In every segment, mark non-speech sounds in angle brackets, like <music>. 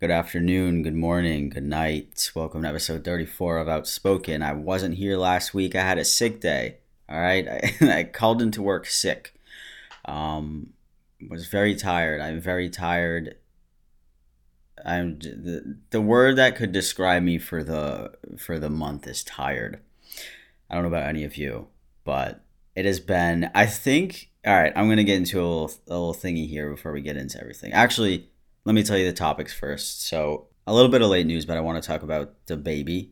good afternoon, good morning, good night. Welcome to episode 34 of Outspoken. I wasn't here last week. I had a sick day. All right. <laughs> I, I called into work sick. Um, was very tired. I'm very tired. I'm the, the word that could describe me for the for the month is tired. I don't know about any of you, but it has been I think all right, I'm going to get into a little, a little thingy here before we get into everything. Actually, let me tell you the topics first. So, a little bit of late news, but I want to talk about DaBaby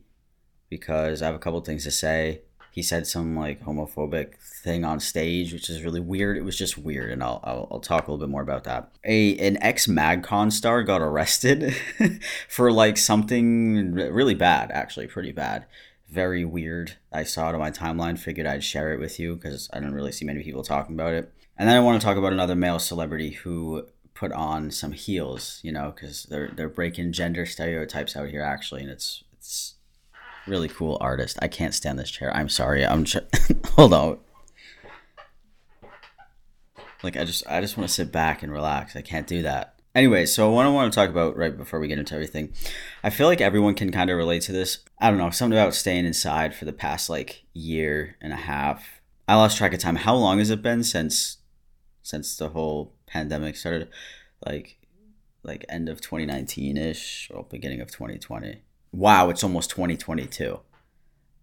because I have a couple things to say. He said some like homophobic thing on stage, which is really weird. It was just weird, and I'll, I'll, I'll talk a little bit more about that. A an ex MagCon star got arrested <laughs> for like something really bad, actually, pretty bad very weird. I saw it on my timeline, figured I'd share it with you because I didn't really see many people talking about it. And then I want to talk about another male celebrity who put on some heels, you know, because they're they're breaking gender stereotypes out here actually, and it's it's really cool artist. I can't stand this chair. I'm sorry. I'm ch- <laughs> hold on. Like I just I just want to sit back and relax. I can't do that. Anyway, so what I want to talk about right before we get into everything, I feel like everyone can kind of relate to this. I don't know, something about staying inside for the past like year and a half. I lost track of time. How long has it been since since the whole pandemic started? Like like end of 2019 ish or beginning of 2020. Wow, it's almost 2022.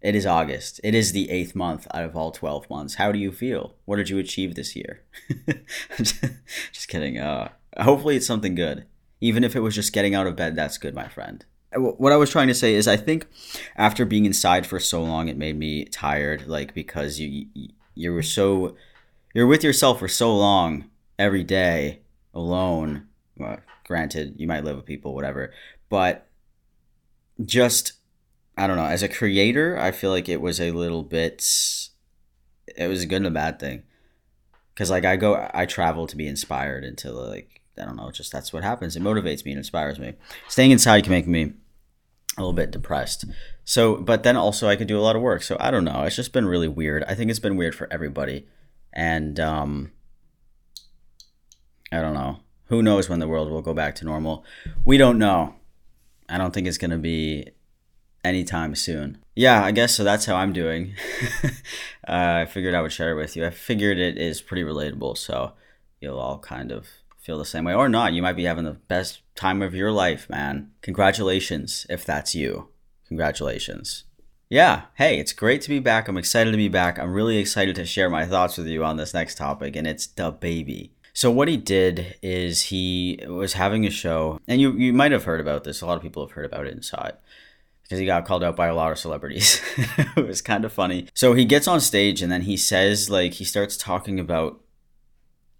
It is August. It is the eighth month out of all 12 months. How do you feel? What did you achieve this year? <laughs> just kidding. Uh, hopefully, it's something good. Even if it was just getting out of bed, that's good, my friend. What I was trying to say is, I think after being inside for so long, it made me tired. Like because you you were so you're with yourself for so long every day alone. Well, granted, you might live with people, whatever, but just I don't know. As a creator, I feel like it was a little bit. It was a good and a bad thing, because like I go, I travel to be inspired into like I don't know, just that's what happens. It motivates me and inspires me. Staying inside can make me a little bit depressed. So, but then also I could do a lot of work. So I don't know. It's just been really weird. I think it's been weird for everybody, and um, I don't know. Who knows when the world will go back to normal? We don't know. I don't think it's gonna be anytime soon. Yeah, I guess so. That's how I'm doing. <laughs> uh, I figured I would share it with you. I figured it is pretty relatable, so you'll all kind of feel the same way or not. You might be having the best time of your life, man. Congratulations if that's you. Congratulations. Yeah, hey, it's great to be back. I'm excited to be back. I'm really excited to share my thoughts with you on this next topic, and it's DaBaby. So what he did is he was having a show, and you you might have heard about this. A lot of people have heard about it and saw it because he got called out by a lot of celebrities. <laughs> it was kind of funny. So he gets on stage and then he says like he starts talking about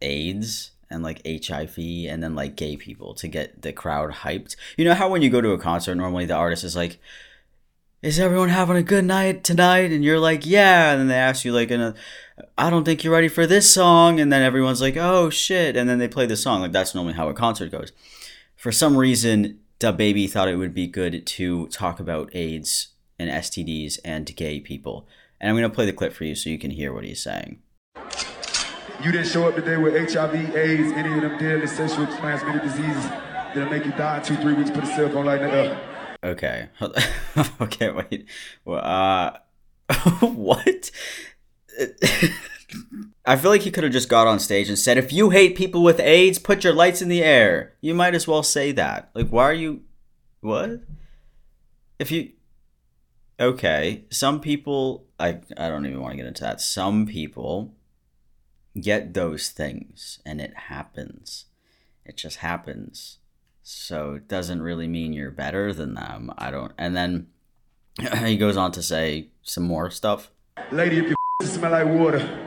AIDS and like HIV and then like gay people to get the crowd hyped. You know how when you go to a concert normally the artist is like is everyone having a good night tonight? And you're like, yeah. And then they ask you like, in a, I don't think you're ready for this song. And then everyone's like, oh shit. And then they play the song. Like that's normally how a concert goes. For some reason, DaBaby thought it would be good to talk about AIDS and STDs and gay people. And I'm going to play the clip for you so you can hear what he's saying. You didn't show up today with HIV, AIDS, any of them deadly sexually transmitted diseases that'll make you die in two, three weeks. Put a cell phone like that Okay. <laughs> okay, wait. Well, uh, <laughs> what? I feel like he could have just got on stage and said, if you hate people with AIDS, put your lights in the air. You might as well say that. Like, why are you. What? If you. Okay. Some people. I, I don't even want to get into that. Some people get those things and it happens. It just happens. So it doesn't really mean you're better than them. I don't. And then <laughs> he goes on to say some more stuff. Lady, if you <laughs> smell like water,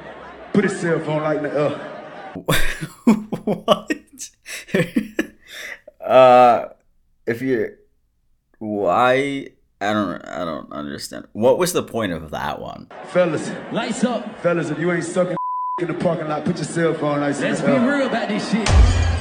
put a cell phone light in the air. <laughs> what? uh, if you, why? I don't. I don't understand. What was the point of that one? Fellas, lights up. Fellas, if you ain't sucking in the parking lot, put your cell phone lights Let's be real about this shit.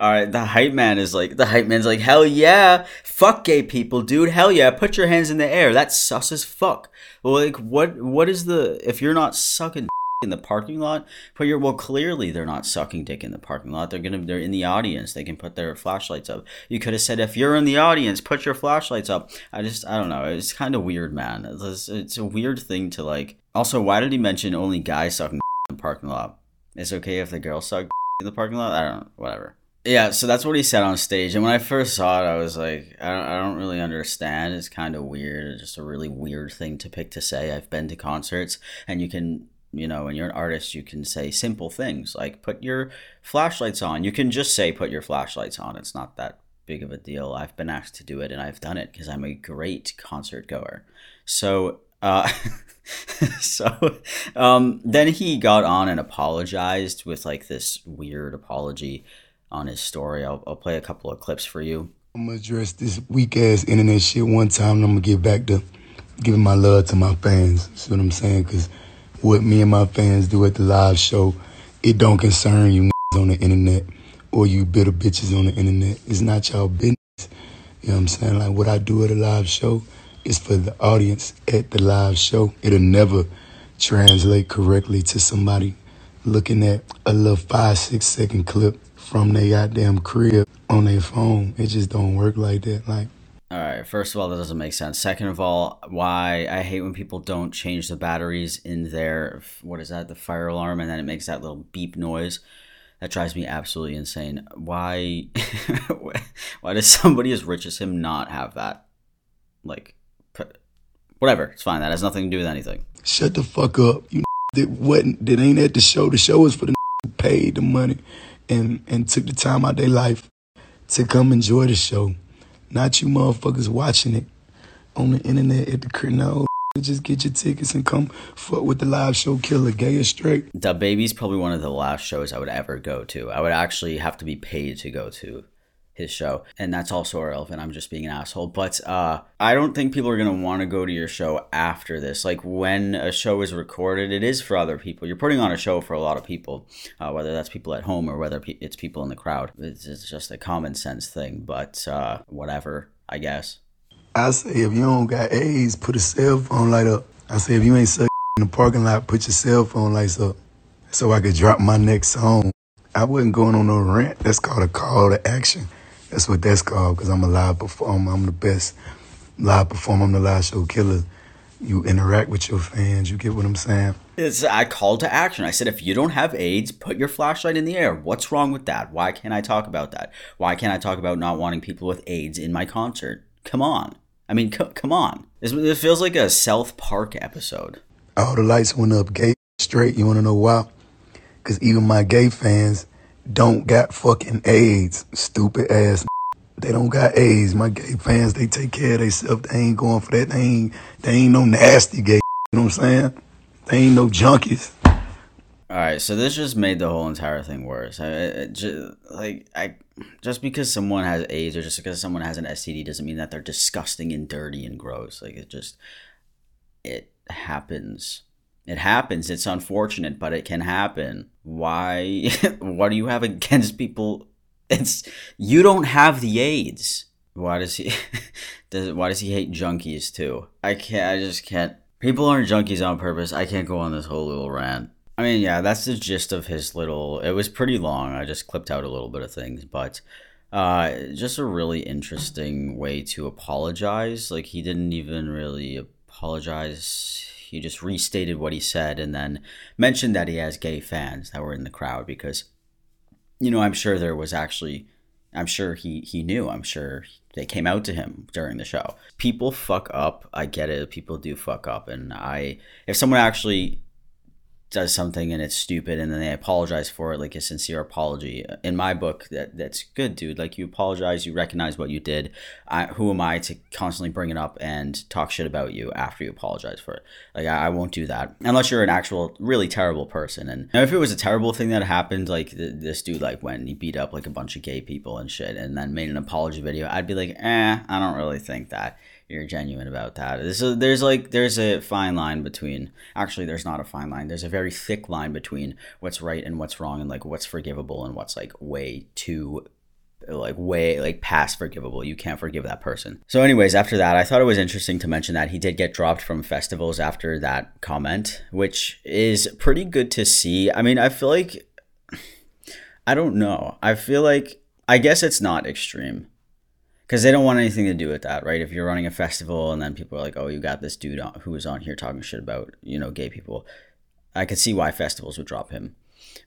All right, the hype man is like the hype man's like hell yeah, fuck gay people, dude, hell yeah, put your hands in the air. That's sus as fuck. Like what what is the if you're not sucking <laughs> in the parking lot. Put your well, clearly they're not sucking dick in the parking lot. They're gonna they're in the audience. They can put their flashlights up. You could have said if you're in the audience, put your flashlights up. I just I don't know. It's kind of weird, man. It's, it's a weird thing to like. Also, why did he mention only guys sucking <laughs> in the parking lot? It's okay if the girls suck <laughs> in the parking lot. I don't know. Whatever. Yeah, so that's what he said on stage. And when I first saw it, I was like, I don't, I don't really understand. It's kind of weird. It's just a really weird thing to pick to say. I've been to concerts, and you can, you know, when you're an artist, you can say simple things like put your flashlights on. You can just say put your flashlights on. It's not that big of a deal. I've been asked to do it, and I've done it because I'm a great concert goer. So, uh, <laughs> so um, then he got on and apologized with like this weird apology on his story. I'll, I'll play a couple of clips for you. I'm gonna address this weak ass internet shit one time, and I'm gonna get back to giving my love to my fans. See what I'm saying? Because what me and my fans do at the live show, it don't concern you on the internet or you bitter bitches on the internet. It's not y'all business. You know what I'm saying? Like what I do at a live show is for the audience at the live show. It'll never translate correctly to somebody looking at a little five, six second clip from their goddamn crib on their phone. It just don't work like that. Like all right, first of all, that doesn't make sense. Second of all, why I hate when people don't change the batteries in their what is that, the fire alarm, and then it makes that little beep noise. That drives me absolutely insane. Why <laughs> why does somebody as rich as him not have that? Like whatever, it's fine. That has nothing to do with anything. Shut the fuck up. You <laughs> that wasn't that ain't at the show. The show is for the <laughs> paid the money and and took the time out their life to come enjoy the show. Not you motherfuckers watching it on the internet at the crib. <laughs> Just get your tickets and come fuck with the live show killer, gay or straight. DaBaby's probably one of the last shows I would ever go to. I would actually have to be paid to go to his show and that's also irrelevant. I'm just being an asshole. But uh i don't think people are going to want to go to your show after this. Like when a show is recorded it is for other people. You're putting on a show for a lot of people uh, whether that's people at home or whether it's people in the crowd. It's, it's just a common sense thing but uh whatever i guess. I say if you don't got aids put a cell phone light up. I say if you ain't suck in the parking lot put your cell phone lights up so i could drop my next song. I wasn't going on no rant. That's called a call to action that's what that's called because I'm a live performer. I'm the best live performer. I'm the live show killer. You interact with your fans. You get what I'm saying? It's I called to action. I said, if you don't have AIDS, put your flashlight in the air. What's wrong with that? Why can't I talk about that? Why can't I talk about not wanting people with AIDS in my concert? Come on. I mean, c- come on. This, this feels like a South Park episode. All the lights went up gay straight. You want to know why? Because even my gay fans, don't got fucking AIDS, stupid ass. They don't got AIDS. My gay fans, they take care of themselves. They ain't going for that. They ain't, they ain't no nasty gay. You know what I'm saying? They ain't no junkies. All right, so this just made the whole entire thing worse. I, I, just, like I, just because someone has AIDS or just because someone has an STD doesn't mean that they're disgusting and dirty and gross. Like it just, it happens. It happens. It's unfortunate, but it can happen. Why? <laughs> what do you have against people? It's you don't have the AIDS. Why does he? <laughs> does why does he hate junkies too? I can't. I just can't. People aren't junkies on purpose. I can't go on this whole little rant. I mean, yeah, that's the gist of his little. It was pretty long. I just clipped out a little bit of things, but uh, just a really interesting way to apologize. Like he didn't even really apologize he just restated what he said and then mentioned that he has gay fans that were in the crowd because, you know, I'm sure there was actually, I'm sure he, he knew, I'm sure they came out to him during the show. People fuck up. I get it. People do fuck up. And I, if someone actually does something and it's stupid and then they apologize for it like a sincere apology. In my book that that's good dude. Like you apologize you recognize what you did. I, who am i to constantly bring it up and talk shit about you after you apologize for it? Like I, I won't do that unless you're an actual really terrible person. And if it was a terrible thing that happened like th- this dude like when he beat up like a bunch of gay people and shit and then made an apology video i'd be like eh i don't really think that you're genuine about that. There's like there's a fine line between actually there's not a fine line. There's a very thick line between what's right and what's wrong and like what's forgivable and what's like way too like way like past forgivable. You can't forgive that person. So, anyways, after that, I thought it was interesting to mention that he did get dropped from festivals after that comment, which is pretty good to see. I mean, I feel like I don't know. I feel like I guess it's not extreme because they don't want anything to do with that, right? If you're running a festival and then people are like, "Oh, you got this dude on, who was on here talking shit about you know gay people," I could see why festivals would drop him.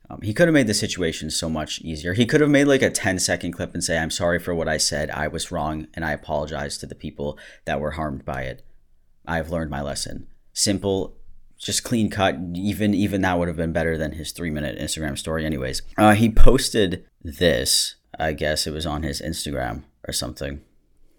Um, he could have made the situation so much easier. He could have made like a 10 second clip and say, I'm sorry for what I said. I was wrong and I apologize to the people that were harmed by it. I've learned my lesson. Simple, just clean cut. Even even that would have been better than his three minute Instagram story, anyways. Uh, he posted this. I guess it was on his Instagram or something,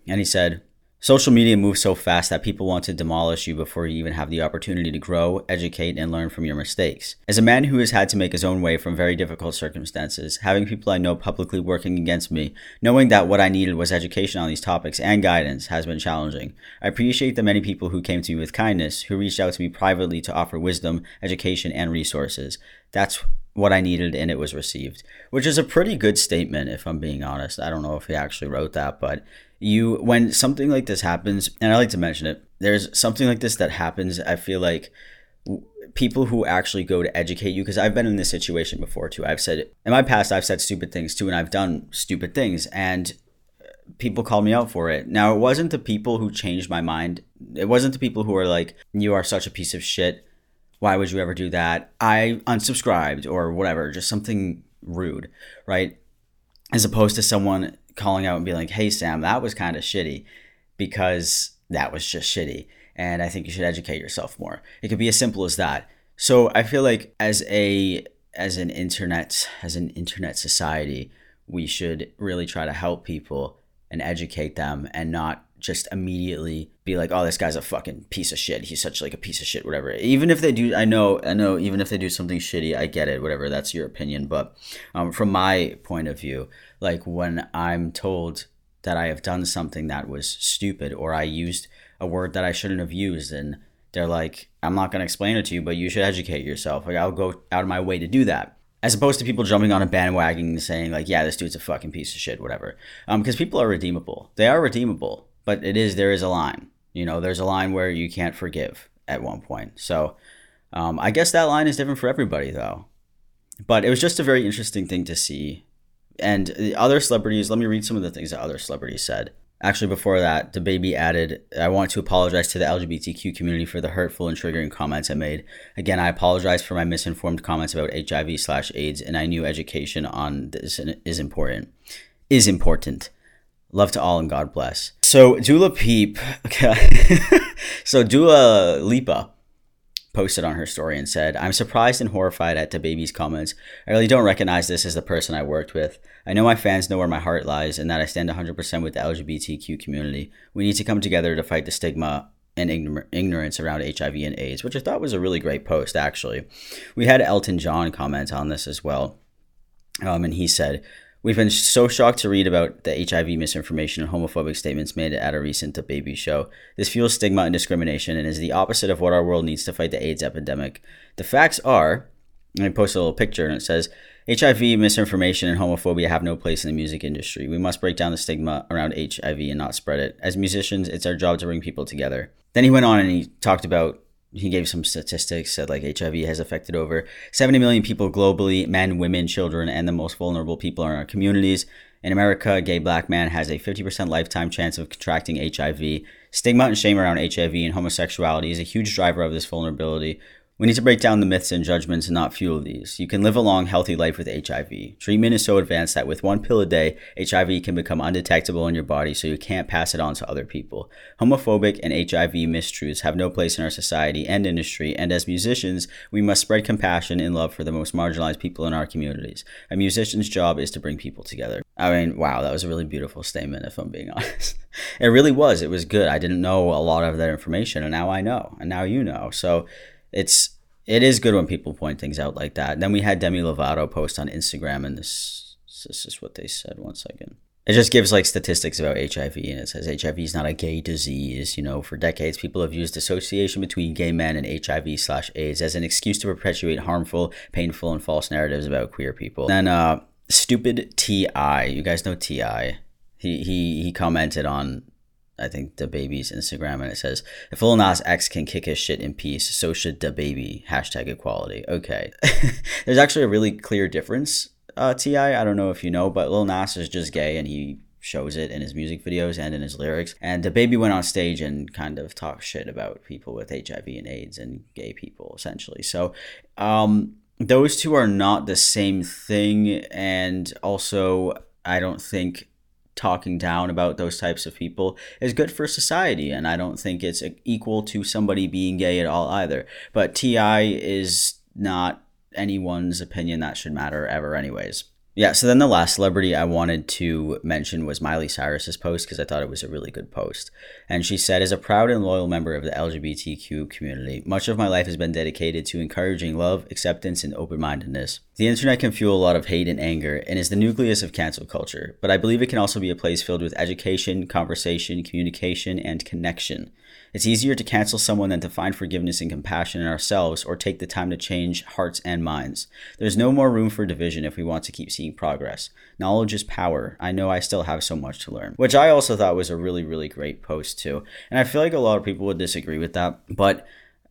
and he said, Social media moves so fast that people want to demolish you before you even have the opportunity to grow, educate, and learn from your mistakes. As a man who has had to make his own way from very difficult circumstances, having people I know publicly working against me, knowing that what I needed was education on these topics and guidance has been challenging. I appreciate the many people who came to me with kindness, who reached out to me privately to offer wisdom, education, and resources. That's what I needed and it was received, which is a pretty good statement if I'm being honest. I don't know if he actually wrote that, but you when something like this happens and i like to mention it there's something like this that happens i feel like people who actually go to educate you because i've been in this situation before too. I've said in my past i've said stupid things too and i've done stupid things and uh, people called me out for it. Now it wasn't the people who changed my mind. It wasn't the people who are like you are such a piece of shit why would you ever do that i unsubscribed or whatever just something rude right as opposed to someone calling out and being like, "Hey Sam, that was kind of shitty," because that was just shitty, and I think you should educate yourself more. It could be as simple as that. So I feel like as a as an internet as an internet society, we should really try to help people and educate them and not just immediately be like, oh, this guy's a fucking piece of shit. He's such like a piece of shit, whatever. Even if they do, I know, I know, even if they do something shitty, I get it, whatever. That's your opinion. But um, from my point of view, like when I'm told that I have done something that was stupid or I used a word that I shouldn't have used, and they're like, I'm not going to explain it to you, but you should educate yourself. Like, I'll go out of my way to do that as opposed to people jumping on a bandwagon and saying like, "Yeah, this dude's a fucking piece of shit," whatever. Because um, people are redeemable. They are redeemable but it is there is a line. You know, there's a line where you can't forgive at one point. So um, I guess that line is different for everybody, though. But it was just a very interesting thing to see. And the other celebrities, let me read some of the things that other celebrities said. Actually, before that, DaBaby added, I want to apologize to the LGBTQ community for the hurtful and triggering comments I made. Again, I apologize for my misinformed comments about HIV slash AIDS, and I knew education on this is important. Is important. Love to all and God bless. So Dula Peep, <laughs> okay. so Dula Lipa posted on her story and said, I'm surprised and horrified at DaBaby's comments. I really don't recognize this as the person I worked with. I know my fans know where my heart lies and that I stand 100% with the LGBTQ community. We need to come together to fight the stigma and ignorance around HIV and AIDS, which I thought was a really great post, actually. We had Elton John comment on this as well. Um, and he said, We've been so shocked to read about the HIV misinformation and homophobic statements made at a recent Baby show. This fuels stigma and discrimination and is the opposite of what our world needs to fight the AIDS epidemic. The facts are, and I posted a little picture and it says, HIV, misinformation, and homophobia have no place in the music industry. We must break down the stigma around HIV and not spread it. As musicians, it's our job to bring people together. Then he went on and he talked about he gave some statistics said like HIV has affected over 70 million people globally, men, women, children, and the most vulnerable people in our communities. In America, a gay black man has a 50% lifetime chance of contracting HIV. Stigma and shame around HIV and homosexuality is a huge driver of this vulnerability, we need to break down the myths and judgments and not fuel these. You can live a long, healthy life with HIV. Treatment is so advanced that with one pill a day, HIV can become undetectable in your body so you can't pass it on to other people. Homophobic and HIV mistruths have no place in our society and industry, and as musicians, we must spread compassion and love for the most marginalized people in our communities. A musician's job is to bring people together. I mean, wow, that was a really beautiful statement, if I'm being <laughs> honest. it really was. It was good. I didn't know a lot of that information, and now I know, and now you know. So, it's it is good when people point things out like that. Then we had Demi Lovato post on Instagram, and this this is what they said. One second. It just gives like statistics about HIV, and it says HIV is not a gay disease. You know, for decades, people have used association between gay men and HIV slash AIDS as an excuse to perpetuate harmful, painful, and false narratives about queer people. Then uh, stupid Ti. You guys know Ti. He he he commented on I think DaBaby's Instagram, and it says, "If Lil Nas X can kick his shit in peace, so should DaBaby." Hashtag equality. Okay, <laughs> there's actually a really clear difference. Uh, T.I., I don't know if you know, but Lil Nas is just gay, and he shows it in his music videos and in his lyrics. And DaBaby went on stage and kind of talked shit about people with HIV and AIDS and gay people, essentially. So, um, those two are not the same thing, and also I don't think talking down about those types of people is good for society and i don't think it's equal to somebody being gay at all either. But T.I. is not anyone's opinion that should matter ever anyways yeah, so then the last celebrity I wanted to mention was Miley Cyrus's post because I thought it was a really good post. And she said, As a proud and loyal member of the LGBTQ community, much of my life has been dedicated to encouraging love, acceptance, and open mindedness. The internet can fuel a lot of hate and anger and is the nucleus of cancel culture, but I believe it can also be a place filled with education, conversation, communication, and connection. It's easier to cancel someone than to find forgiveness and compassion in ourselves or take the time to change hearts and minds. There's no more room for division if we want to keep seeing progress. Knowledge is power. I know I still have so much to learn. Which I also thought was a really, really great post, too. And I feel like a lot of people would disagree with that, but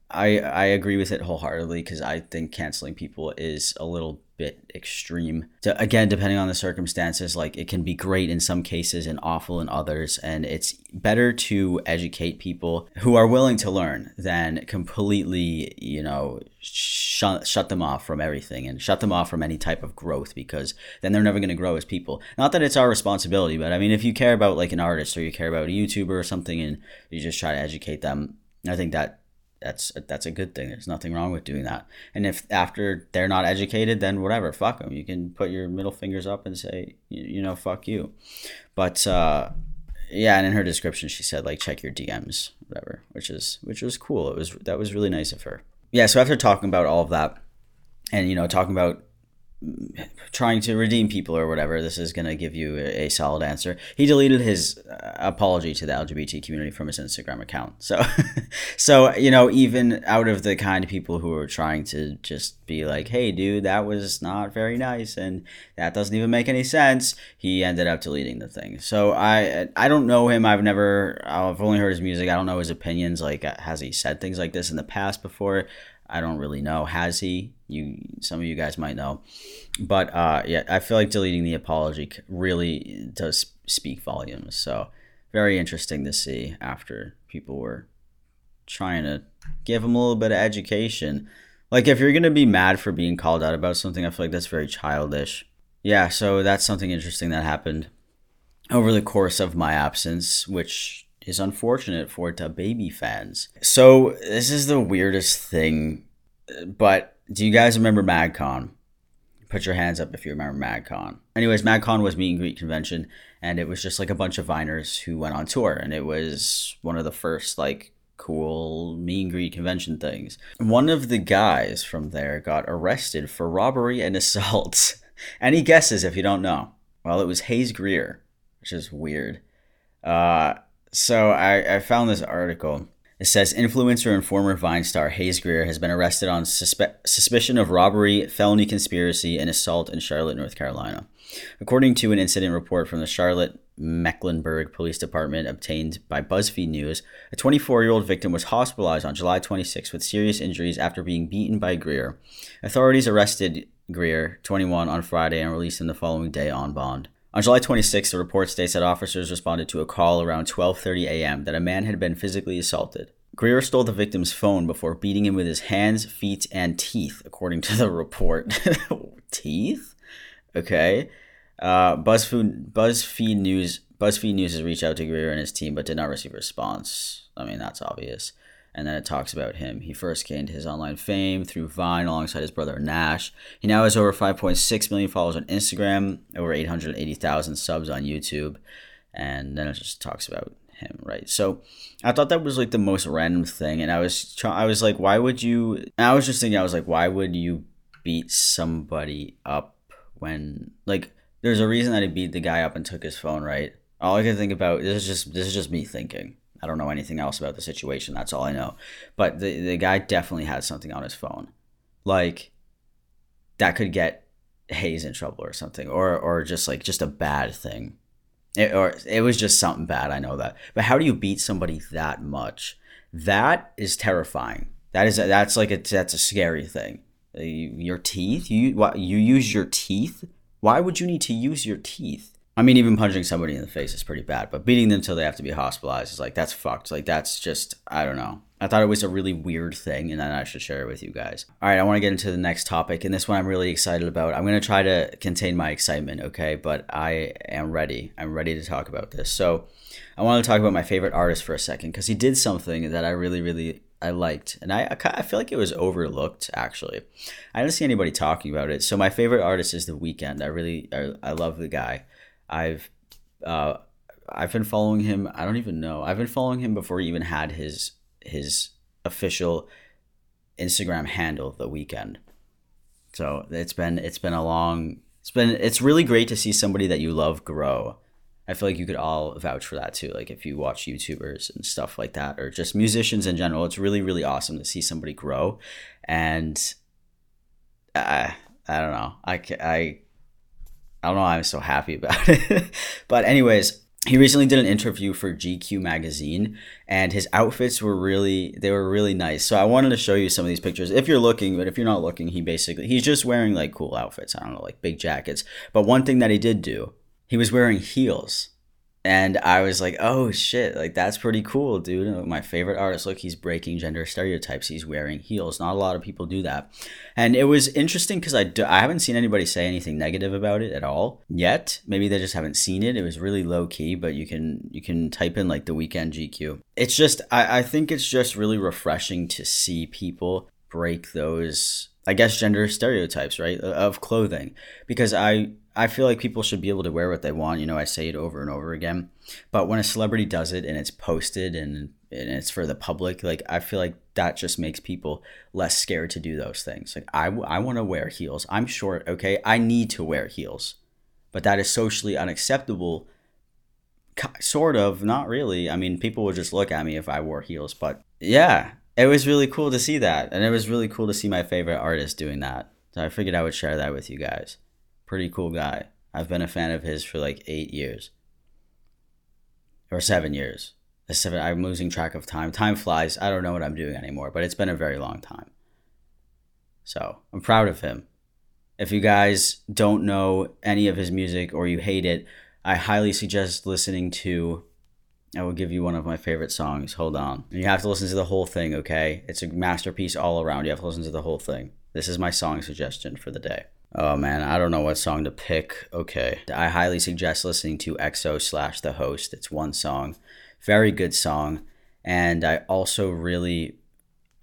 I I agree with it wholeheartedly because I think canceling people is a little bit extreme. To, again, depending on the circumstances, like it can be great in some cases and awful in others, and it's better to educate people who are willing to learn than completely, you know, shut shut them off from everything and shut them off from any type of growth because then they're never going to grow as people. Not that it's our responsibility, but I mean, if you care about like an artist or you care about a YouTuber or something, and you just try to educate them, I think that that's that's a good thing. There's nothing wrong with doing that. And if after they're not educated, then whatever, fuck them. You can put your middle fingers up and say, you, you know, fuck you. But uh, yeah, and in her description, she said like check your DMs, whatever, which is which was cool. It was that was really nice of her. Yeah. So after talking about all of that, and you know, talking about trying to redeem people or whatever, this is going to give you a, a, solid answer. He deleted his uh, apology to the LGBT community from his Instagram account. So, <laughs> so you know, even out of the kind of people who are trying to just be like, "Hey, dude, that was not very nice," and that doesn't even make any sense, he ended up deleting the thing. So I, I don't know him. I've never, I've only heard his music. I don't know his opinions. Like, has he said things like this in the past before? I don't really know. Has he? You, some of you guys might know, but uh, yeah, I feel like deleting the apology really does speak volumes. So very interesting to see after people were trying to give him a little bit of education. Like if you're gonna be mad for being called out about something, I feel like that's very childish. Yeah, so that's something interesting that happened over the course of my absence, which is unfortunate for baby fans. So this is the weirdest thing, but do you guys remember MagCon? Put your hands up if you remember MagCon. Anyways, MagCon was meet and greet convention, and it was just like a bunch of Viners who went on tour, and it was one of the first like cool meet and greet convention things. One of the guys from there got arrested for robbery and <laughs> assault. Any guesses if you don't know? Well, it was Hayes Grier, which is weird. Uh, so I, I found this article. It says influencer and former Vine star Hayes Grier has been arrested on suspe- suspicion of robbery, felony conspiracy, and assault in Charlotte, North Carolina. According to an incident report from the Charlotte Mecklenburg Police Department obtained by BuzzFeed News, a 24 year old victim was hospitalized on July 26 with serious injuries after being beaten by Grier. Authorities arrested Grier, 21, on Friday and released him the following day on bond. On July 26, the report states that officers responded to a call around 12:30 a.m. that a man had been physically assaulted. Grier stole the victim's phone before beating him with his hands, feet, and teeth, according to the report. <laughs> teeth? Okay. Uh, BuzzFeed, BuzzFeed News BuzzFeed News has reached out to Grier and his team, but did not receive a response. I mean, that's obvious and then it talks about him. He first gained his online fame through Vine alongside his brother Nash. He now has over 5.6 million followers on Instagram, over 880,000 subs on YouTube, and then it just talks about him, right? So I thought that was like the most random thing, and I was try- I was like, why would you? I was just thinking, I was like, why would you beat somebody up when like there's a reason that he beat the guy up and took his phone, right? All I can think about this is just this is just me thinking I don't know anything else about the situation. That's all I know. But the the guy definitely had something on his phone, like that could get Hayes in trouble or something, or or just like just a bad thing, it, or it was just something bad. I know that, but how do you beat somebody that much? That is terrifying. That is that's like a that's a scary thing. Your teeth, you what you use your teeth. Why would you need to use your teeth? I mean, even punching somebody in the face is pretty bad, but beating them till they have to be hospitalized is like that's fucked. Like that's just I don't know. I thought it was a really weird thing, and then I should share it with you guys. All right, I want to get into the next topic, and this one I'm really excited about. I'm going to try to contain my excitement, okay? But I am ready. I'm ready to talk about this. So, I want to talk about my favorite artist for a second because he did something that I really, really I liked, and I I feel like it was overlooked. Actually, I didn't see anybody talking about it. So, my favorite artist is The Weeknd. I really I, I love the guy. I've uh, I've been following him. I don't even know. I've been following him before he even had his his official Instagram handle The Weeknd. So it's been it's been a long it's been it's really great to see somebody that you love grow. I feel like you could all vouch for that too. Like if you watch YouTubers and stuff like that, or just musicians in general, it's really really awesome to see somebody grow. And I I don't know I I I don't know why I'm so happy about <laughs> it. but anyways, he recently did an interview for GQ magazine and his outfits were really they were really nice. So I wanted to show you some of these pictures if you're looking, but if you're not looking, he basically he's just wearing like cool outfits. I don't know, like big jackets. But one thing that he did do, he was wearing heels and I was like, oh shit, like that's pretty cool, dude. Uh, my favorite artist, look, he's breaking gender stereotypes. He's wearing heels. Not a lot of people do that, and it was interesting because I, I haven't seen anybody say anything negative about it at all yet. Maybe they just haven't seen it. It was really low key, but you can you can type in like The Weeknd GQ. It's just I, I think it's just really refreshing to see people break those I guess gender stereotypes, right, of clothing, because I I feel like people should be able to wear what they want. You know, I say it over and over again. But when a celebrity does it and it's posted and, and it's for the public, like I feel like that just makes people less scared to do those things. Like I, I want to wear heels. I'm short, okay? I need to wear heels. But that is socially unacceptable. Sort of, not really. I mean, people would just look at me if I wore heels. But yeah, it was really cool to see that. And it was really cool to see my favorite artist doing that. So I figured I would share that with you guys. Pretty cool guy. I've been a fan of his for like eight years or seven years. Seven, I'm losing track of time. Time flies. I don't know what I'm doing anymore, but it's been a very long time. So I'm proud of him. If you guys don't know any of his music or you hate it, I highly suggest listening to. I will give you one of my favorite songs. Hold on. You have to listen to the whole thing, okay? It's a masterpiece all around. You have to listen to the whole thing. This is my song suggestion for the day. Oh man, I don't know what song to pick. Okay. I highly suggest listening to XO slash The Host. It's one song. Very good song. And I also really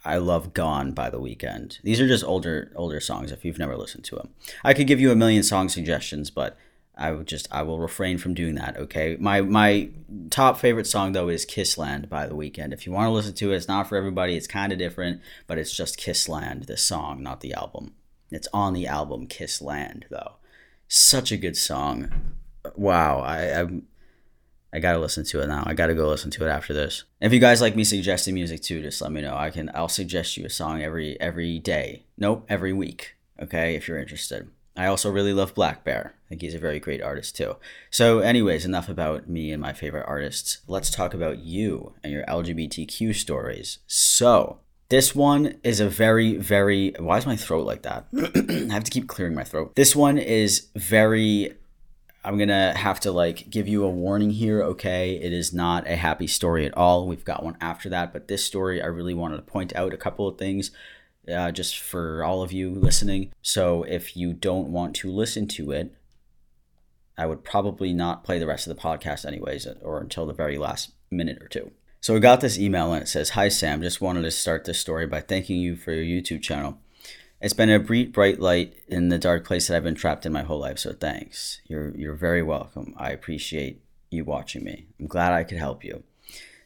I love Gone by The Weeknd. These are just older older songs if you've never listened to them. I could give you a million song suggestions, but I would just I will refrain from doing that, okay? My my top favorite song though is Kiss Land by The Weeknd. If you want to listen to it, it's not for everybody. It's kind of different, but it's just Kiss Land, the song, not the album. It's on the album Kiss Land, though. Such a good song. Wow, I, I I gotta listen to it now. I gotta go listen to it after this. If you guys like me suggesting music too, just let me know. I can I'll suggest you a song every every day. Nope, every week. Okay, if you're interested. I also really love blackbear. I think he's a very great artist too. So, anyways, enough about me and my favorite artists. Let's talk about you and your LGBTQ stories. So, this one is a very, very. Why is my throat like that? <clears throat> I have to keep clearing my throat. This one is very. I'm gonna have to like give you a warning here, okay? It is not a happy story at all. We've got one after that, but this story, I really wanted to point out a couple of things uh, just for all of you listening. So if you don't want to listen to it, I would probably not play the rest of the podcast, anyways, or until the very last minute or two. So I got this email and it says, Hi Sam, just wanted to start this story by thanking you for your YouTube channel. It's been a bright, bright light in the dark place that I've been trapped in my whole life, so thanks. You're you're very welcome. I appreciate you watching me. I'm glad I could help you.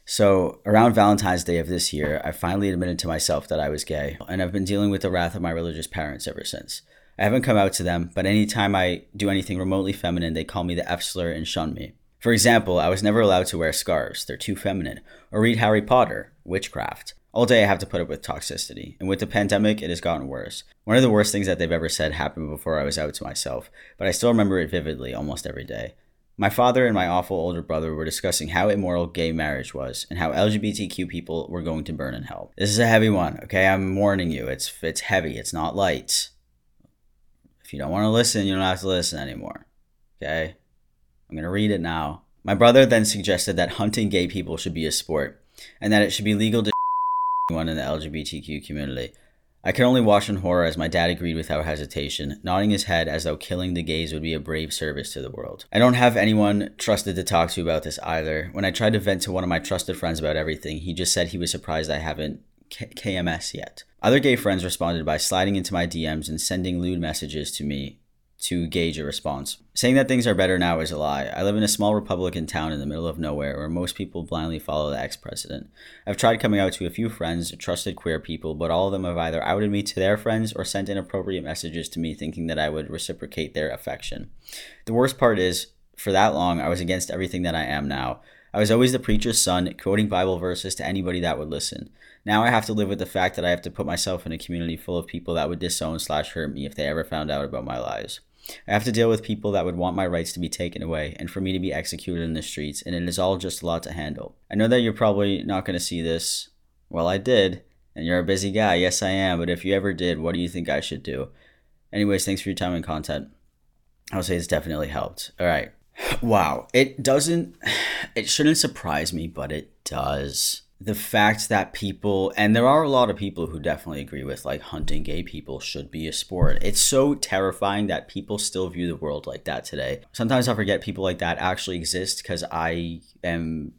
So, around Valentine's Day of this year, I finally admitted to myself that I was gay, and I've been dealing with the wrath of my religious parents ever since. I haven't come out to them, but anytime I do anything remotely feminine, they call me the F slur and shun me. For example, I was never allowed to wear scarves, they're too feminine, or read Harry Potter, witchcraft. All day I have to put up with toxicity, and with the pandemic, it has gotten worse. One of the worst things that they've ever said happened before I was out to myself, but I still remember it vividly almost every day. My father and my awful older brother were discussing how immoral gay marriage was and how LGBTQ people were going to burn in hell. This is a heavy one, okay? I'm warning you. It's it's heavy. It's not light. If you don't want to listen, you don't have to listen anymore. Okay? I'm going to read it now. My brother then suggested that hunting gay people should be a sport and that it should be legal to <laughs> anyone in the LGBTQ community. I could only watch in horror as my dad agreed without hesitation, nodding his head as though killing the gays would be a brave service to the world. I don't have anyone trusted to talk to about this either. When I tried to vent to one of my trusted friends about everything, he just said he was surprised I haven't K- KMS yet. Other gay friends responded by sliding into my DMs and sending lewd messages to me to gauge a response. Saying that things are better now is a lie. I live in a small Republican town in the middle of nowhere where most people blindly follow the ex president. I've tried coming out to a few friends, trusted queer people, but all of them have either outed me to their friends or sent inappropriate messages to me thinking that I would reciprocate their affection. The worst part is, for that long, I was against everything that I am now. I was always the preacher's son, quoting Bible verses to anybody that would listen. Now I have to live with the fact that I have to put myself in a community full of people that would disown slash hurt me if they ever found out about my lies. I have to deal with people that would want my rights to be taken away and for me to be executed in the streets, and it is all just a lot to handle. I know that you're probably not going to see this. Well, I did, and you're a busy guy. Yes, I am, but if you ever did, what do you think I should do? Anyways, thanks for your time and content. I'll say it's definitely helped. All right. <sighs> Wow. It doesn't, <sighs> it shouldn't surprise me, but it does the fact that people and there are a lot of people who definitely agree with like hunting gay people should be a sport. It's so terrifying that people still view the world like that today. Sometimes i forget people like that actually exist because i am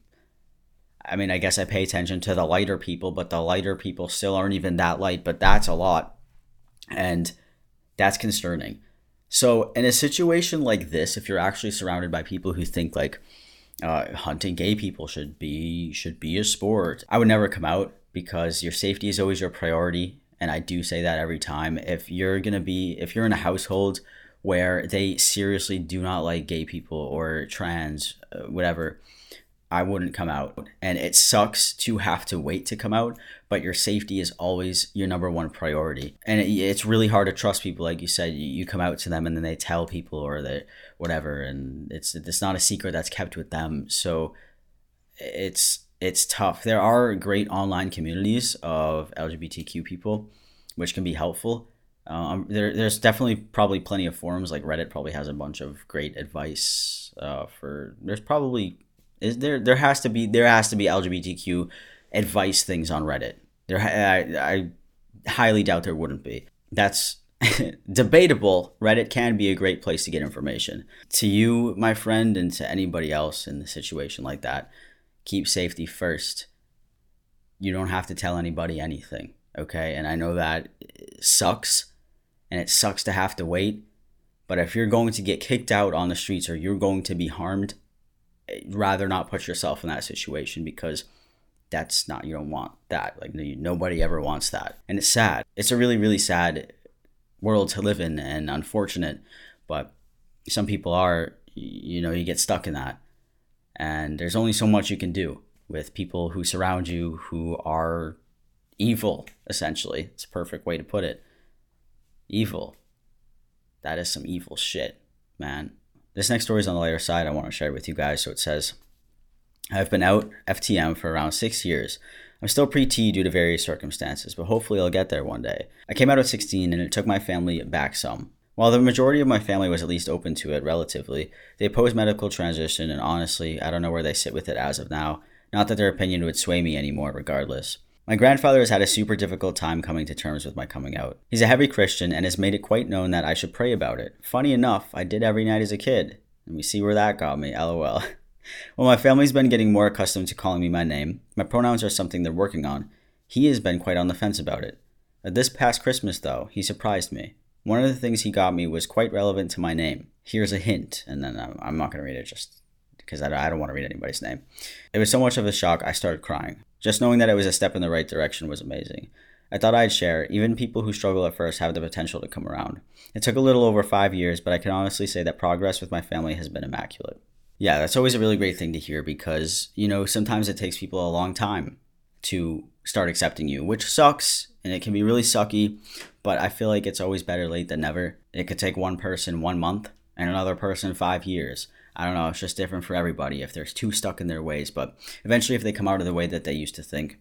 i mean i guess i pay attention to the lighter people but the lighter people still aren't even that light but that's a lot and that's concerning. So in a situation like this if you're actually surrounded by people who think like uh, hunting gay people should be should be a sport. I would never come out because your safety is always your priority, and I do say that every time. If you're gonna be if you're in a household where they seriously do not like gay people or trans, uh, whatever, I wouldn't come out. And it sucks to have to wait to come out, but your safety is always your number one priority. And it, it's really hard to trust people, like you said. You, come out to them and then they tell people or they whatever, and it's it's not a secret that's kept with them. So it's it's tough. There are great online communities of LGBTQ people, which can be helpful. Um, there, there's definitely probably plenty of forums like Reddit probably has a bunch of great advice uh, for. There's probably is there there has to be there has to be LGBTQ advice things on Reddit. There I, I highly doubt there wouldn't be. That's <laughs> debatable. Reddit can be a great place to get information. To you, my friend, and to anybody else in a situation like that, keep safety first. You don't have to tell anybody anything, okay? And I know that sucks and it sucks to have to wait, but if you're going to get kicked out on the streets or you're going to be harmed rather not put yourself in that situation because that's not you don't want that. Like nobody ever wants that. And it's sad. It's a really really sad world to live in and unfortunate but some people are you know you get stuck in that. And there's only so much you can do with people who surround you who are evil essentially. It's a perfect way to put it. Evil. That is some evil shit man this next story is on the lighter side. I want to share it with you guys. So it says, I've been out FTM for around six years. I'm still pre T due to various circumstances, but hopefully I'll get there one day. I came out at 16 and it took my family back some. While the majority of my family was at least open to it relatively, they opposed medical transition, and honestly, I don't know where they sit with it as of now. Not that their opinion would sway me anymore, regardless. My grandfather has had a super difficult time coming to terms with my coming out. He's a heavy Christian and has made it quite known that I should pray about it. Funny enough, I did every night as a kid. And we see where that got me, <laughs> lol. well, my family's been getting more accustomed to calling me my name. My pronouns are something they're working on. He has been quite on the fence about it. Uh, this past Christmas, though, he surprised me. One of the things he got me was quite relevant to my name. Here's a hint, and then I'm not going to read it just because I don't want to read anybody's name. It was so much of a shock, I started crying. Just knowing that it was a step in the right direction was amazing. I thought I'd share. Even people who struggle at first have the potential to come around. It took a little over five years, but I can honestly say that progress with my family has been immaculate. Yeah, that's always a really great thing to hear because, you know, sometimes it takes people a long time to start accepting you, which sucks and it can be really sucky, but I feel like it's always better late than never. It could take one person one month and another person five years. I don't know, it's just different for everybody if they're too stuck in their ways, but eventually if they come out of the way that they used to think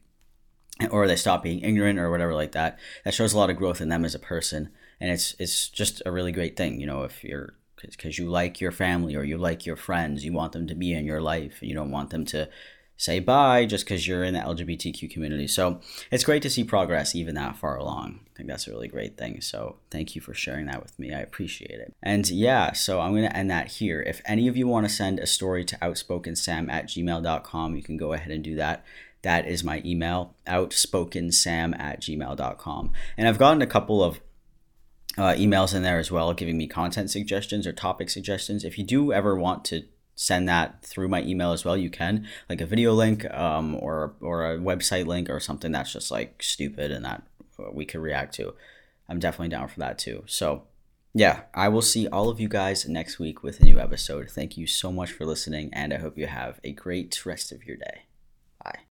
or they stop being ignorant or whatever like that, that shows a lot of growth in them as a person and it's it's just a really great thing, you know, if you're because you like your family or you like your friends, you want them to be in your life. You don't want them to say bye just because you're in the LGBTQ community. So it's great to see progress even that far along. I think that's a really great thing. So thank you for sharing that with me. I appreciate it. And yeah, so I'm going to end that here. If any of you want to send a story to outspokensam at gmail.com, you can go ahead and do that. That is my email, outspokensam at gmail.com. And I've gotten a couple of uh, emails in there as well, giving me content suggestions or topic suggestions. If you do ever want to send that through my email as well, you can like a video link um, or or a website link or something that's just like stupid and that we could react to. I'm definitely down for that too. So yeah, I will see all of you guys next week with a new episode. Thank you so much for listening, and I hope you have a great rest of your day. Bye.